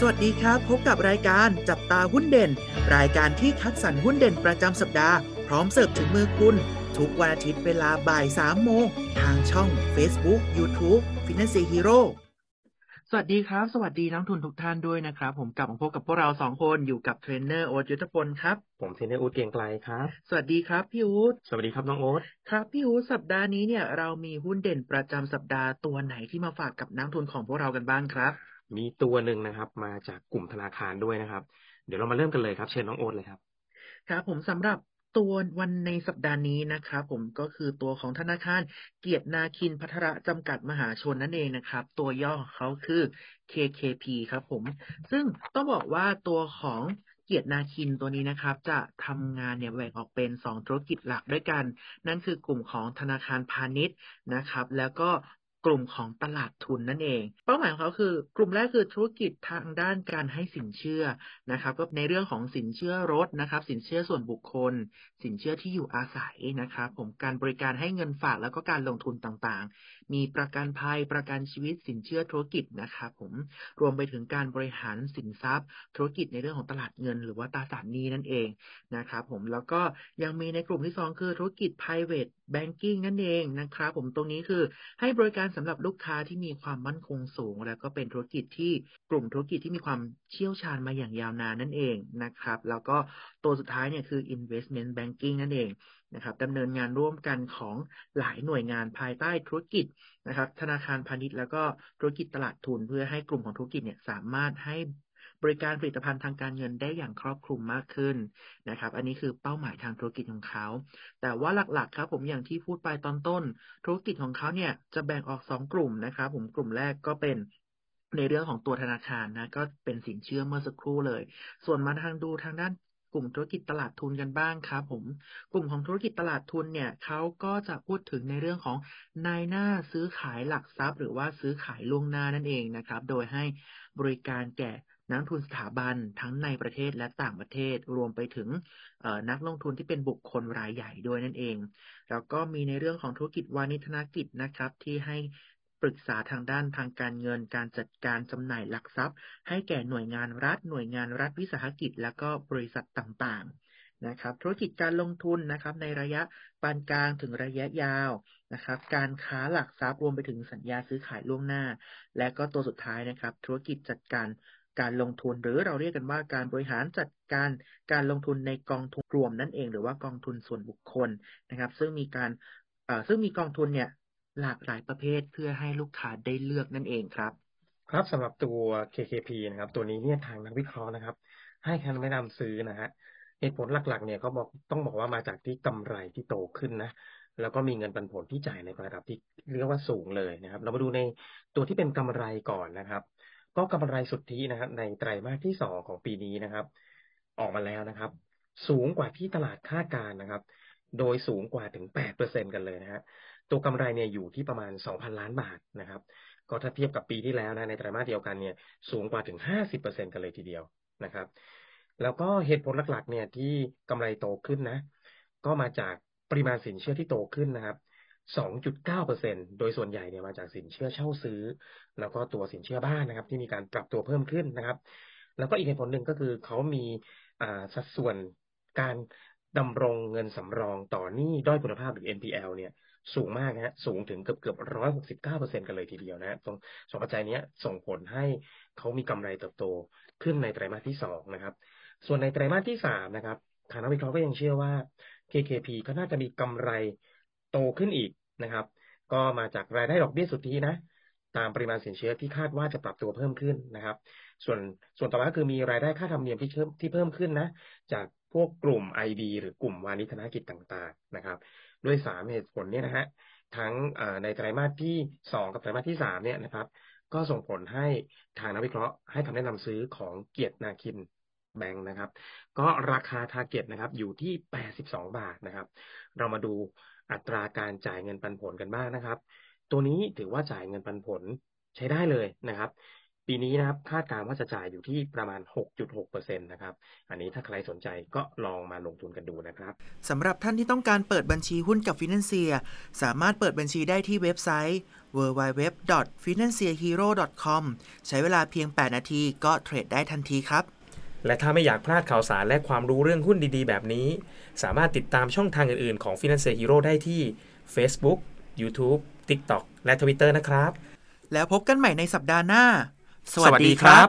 สวัสดีครับ พบกับรายการจับตาหุ้นเด่น รายการที่คัดสรรหุ้นเด่นประจำสัปดาห์ พร้อมเสิร์ฟถึงมือคุณ ทุกวันอาทิตย์เวลาบ่าย3โมง ทางช่อง Facebook YouTube Finance Hero สวัสดีครับ สวัสดีนักลงทุนทุกท่านด้วยนะครับ ผมกลับมาพบกับพวกเราสองคนอยู่กับเทรนเนอร์โอ๊ตยุทธพลครับ ผมเทรนเนอร์อู๊ดเกรียงไกรครับ สวัสดีครับพี่อู๊ดสวัสดีครับน้องโอ๊ตครับพี่อู๊ดสัปดาห์นี้เนี่ยเรามีหุ้นเด่นประจำสัปดาห์ตัวไหนที่มาฝากกับนักลงทุนของพวกเรากันบ้างครับ มีตัวหนึ่งนะครับ มาจากกลุ่มธนาคารด้วยนะครับ เดี๋ยวเรามาเริ่มกันเลยครับ เชิญน้องโอ๊ตเลยครับ ครับ ผมสำหรับตัววันในสัปดาห์นี้นะครับผมก็คือตัวของธนาคารเกียรตินาคินพัทระจำกัดมหาชนนั่นเองนะครับ ตัวย่อของเขาคือ KKP ครับผม ซึ่งต้องบอกว่าตัวของเกียรตินาคินตัวนี้นะครับ จะทำงานเนี่ยแบ่งออกเป็น 2 ธุรกิจหลักด้วยกัน นั่นคือกลุ่มของธนาคารพาณิชย์นะครับ แล้วก็ กลุ่มของตลาดทุนนั่นเอง เป้าหมายของเขาคือกลุ่มแรกคือธุรกิจทางด้านการให้สินเชื่อนะครับ ก็ในเรื่องของสินเชื่อรถนะครับ สินเชื่อส่วนบุคคล สินเชื่อที่อยู่อาศัยนะครับ ผมการบริการให้เงินฝากแล้วก็การลงทุนต่างมีประกันภัยประกันชีวิตสินเชื่อธุรกิจนะครับผมรวมไปถึงการบริหารสินทรัพย์ ธุรกิจในเรื่องของตลาดเงิน หรือว่าตราสารหนี้นั่นเองนะครับผมแล้วก็ยังมีในกลุ่มที่สองคือธุรกิจ private banking นั่นเองนะครับผมตรงนี้คือให้บริการสำหรับลูกค้าที่มีความมั่นคงสูง แล้วก็เป็นธุรกิจที่กลุ่มธุรกิจที่มีความเชี่ยวชาญมาอย่างยาวนานนั่นเองนะครับแล้วก็ตัวสุดท้ายเนี่ยคือ investment banking นั่นเองนะครับดำเนินงานร่วมกันของหลายหน่วยงานภายใต้ธุรกิจนะครับ ธนาคารพาณิชย์แล้วก็ธุรกิจตลาดทุน เพื่อให้กลุ่มของธุรกิจเนี่ยสามารถให้บริการผลิตภัณฑ์ทางการเงินได้อย่างครอบคลุมมากขึ้นนะครับ อันนี้คือเป้าหมายทางธุรกิจของเขา แต่ว่าหลักๆ ครับผมอย่างที่พูดไปตอนต้น ธุรกิจของเขาเนี่ยจะแบ่งออกสองกลุ่มนะครับ ผมกลุ่มแรกก็เป็นในเรื่องของตัวธนาคารนะก็เป็นสินเชื่อเมื่อสักครู่เลย ส่วนมาทางดูทางด้าน กลุ่มธุรกิจตลาดทุนกันบ้างครับผม กลุ่มของธุรกิจตลาดทุนเนี่ยเขาก็จะพูดถึงในเรื่องของนายหน้าซื้อขายหลักทรัพย์ หรือว่าซื้อขายล่วงหน้านั่นเองนะครับ โดยให้บริการแก่นักทุนสถาบันทั้งในประเทศและต่างประเทศรวมไปถึงนักลงทุนที่เป็นบุคคลรายใหญ่ด้วยนั่นเอง แล้วก็มีในเรื่องของธุรกิจวานิธนกิจนะครับ ที่ให้ ปรึกษาทางด้านทางการเงินการจัดการจำหน่ายหลักทรัพย์ ให้แก่หน่วยงานรัฐ หน่วยงานรัฐวิสาหกิจ และก็บริษัทต่างๆนะครับ ธุรกิจการลงทุนนะครับ ในระยะปานกลางถึงระยะยาวนะครับ การค้าหลักทรัพย์รวมไปถึงสัญญาซื้อขายล่วงหน้า และก็ตัวสุดท้ายนะครับ ธุรกิจจัดการการลงทุนหรือเราเรียกกันว่าการบริหารจัดการการลงทุนในกองทุนรวมนั่นเอง หรือว่ากองทุนส่วนบุคคลนะครับ ซึ่งมีการซึ่งมีกองทุนเนี่ย หลากหลายประเภทเพื่อให้ลูกค้าได้เลือกนั่นเองครับ ครับสำหรับตัว KKP นะครับ ตัวนี้เนี่ยทางนักวิเคราะห์นะครับ ให้คำแนะนำซื้อนะฮะเหตุผลหลักๆ เนี่ยก็บอกต้องบอกว่ามาจากที่กำไรที่โตขึ้นนะแล้วก็มีเงินปันผลที่จ่ายในระดับที่เรียกว่าสูงเลยนะครับ เรามาดูในตัวที่เป็นกำไรก่อนนะครับ ก็กำไรสุทธินะครับ ในไตรมาสที่สองของปีนี้นะครับ ออกมาแล้วนะครับ สูงกว่าที่ตลาดคาดการนะครับ โดยสูงกว่าถึงแปดเปอร์เซ็นกันเลยนะฮะ ตัวกำไรเนี่ยอยู่ที่ประมาณสองพันล้านบาทนะครับ ก็ถ้าเทียบกับปีที่แล้วนะในไตรมาสเดียวกันเนี่ยสูงกว่าถึงห้าสิบเปอร์เซ็นกันเลยทีเดียวนะครับ แล้วก็เหตุผลหลักๆ เนี่ยที่กำไรโตขึ้นนะ ก็มาจากปริมาณสินเชื่อที่โตขึ้นนะครับ2.9%โดยส่วนใหญ่เนี่ยมาจากสินเชื่อเช่าซื้อ แล้วก็ตัวสินเชื่อบ้านนะครับ ที่มีการปรับตัวเพิ่มขึ้นนะครับ แล้วก็อีกเหตุผลหนึ่งก็คือเขามีสัดส่วนการดำรงเงินสำรองต่อหนี้ด้อยคุณภาพหรือ NPL เนี่ย สูงมากนะสูงถึงเกือบเกือบร้อยหกสิบเก้าเปอร์เซ็นกันเลยทีเดียวนะตรงสองปัจจัยนี้ส่งผลให้เขามีกำไรเติบโตขึ้นในไตรมาสที่สองนะครับ ส่วนในไตรมาสที่สามนะครับทางนักวิเคราะห์ก็ยังเชื่อว่า KKP ก็น่าจะมีกำไรโตขึ้นอีกนะครับ ก็มาจากรายได้ดอกเบี้ยสุทธินะ ตามปริมาณสินเชื่อที่คาดว่าจะปรับตัวเพิ่มขึ้นนะครับ ส่วนส่วนต่อมาคือมีรายได้ค่าธรรมเนียมที่เพิ่มที่เพิ่มขึ้นนะ จาก พวกกลุ่ม IB หรือกลุ่มวานิธนกิจต่างๆนะครับ ด้วยสามเหตุผลเนี่ยนะฮะทั้งในไตรมาสที่สองกับไตรมาสที่สามเนี่ยนะครับ ก็ส่งผลให้ทางนักวิเคราะห์ให้คำแนะนำซื้อของเกียรตินาคินแบงค์นะครับ ก็ราคาทาร์เก็ตนะครับ อยู่ที่ 82 บาทนะครับ เรามาดูอัตราการจ่ายเงินปันผลกันบ้างนะครับ ตัวนี้ถือว่าจ่ายเงินปันผลใช้ได้เลยนะครับ ปีนี้นะครับคาดการณ์ว่าจะจ่ายอยู่ที่ประมาณ 6.6%นะครับ อันนี้ถ้าใครสนใจก็ลองมาลงทุนกันดูนะครับสำหรับท่านที่ต้องการเปิดบัญชีหุ้นกับฟินแลนเซียสามารถเปิดบัญชีได้ที่เว็บไซต์ www.financehero.com ใช้เวลาเพียง 8 นาทีก็เทรดได้ทันทีครับ และถ้าไม่อยากพลาดข่าวสารและความรู้เรื่องหุ้นดีๆ แบบนี้ สามารถติดตามช่องทางอื่นๆ ของ Finance Hero ได้ที่ Facebook YouTube TikTok และ Twitter นะครับ แล้วพบกันใหม่ในสัปดาห์หน้า สวัสดีครับ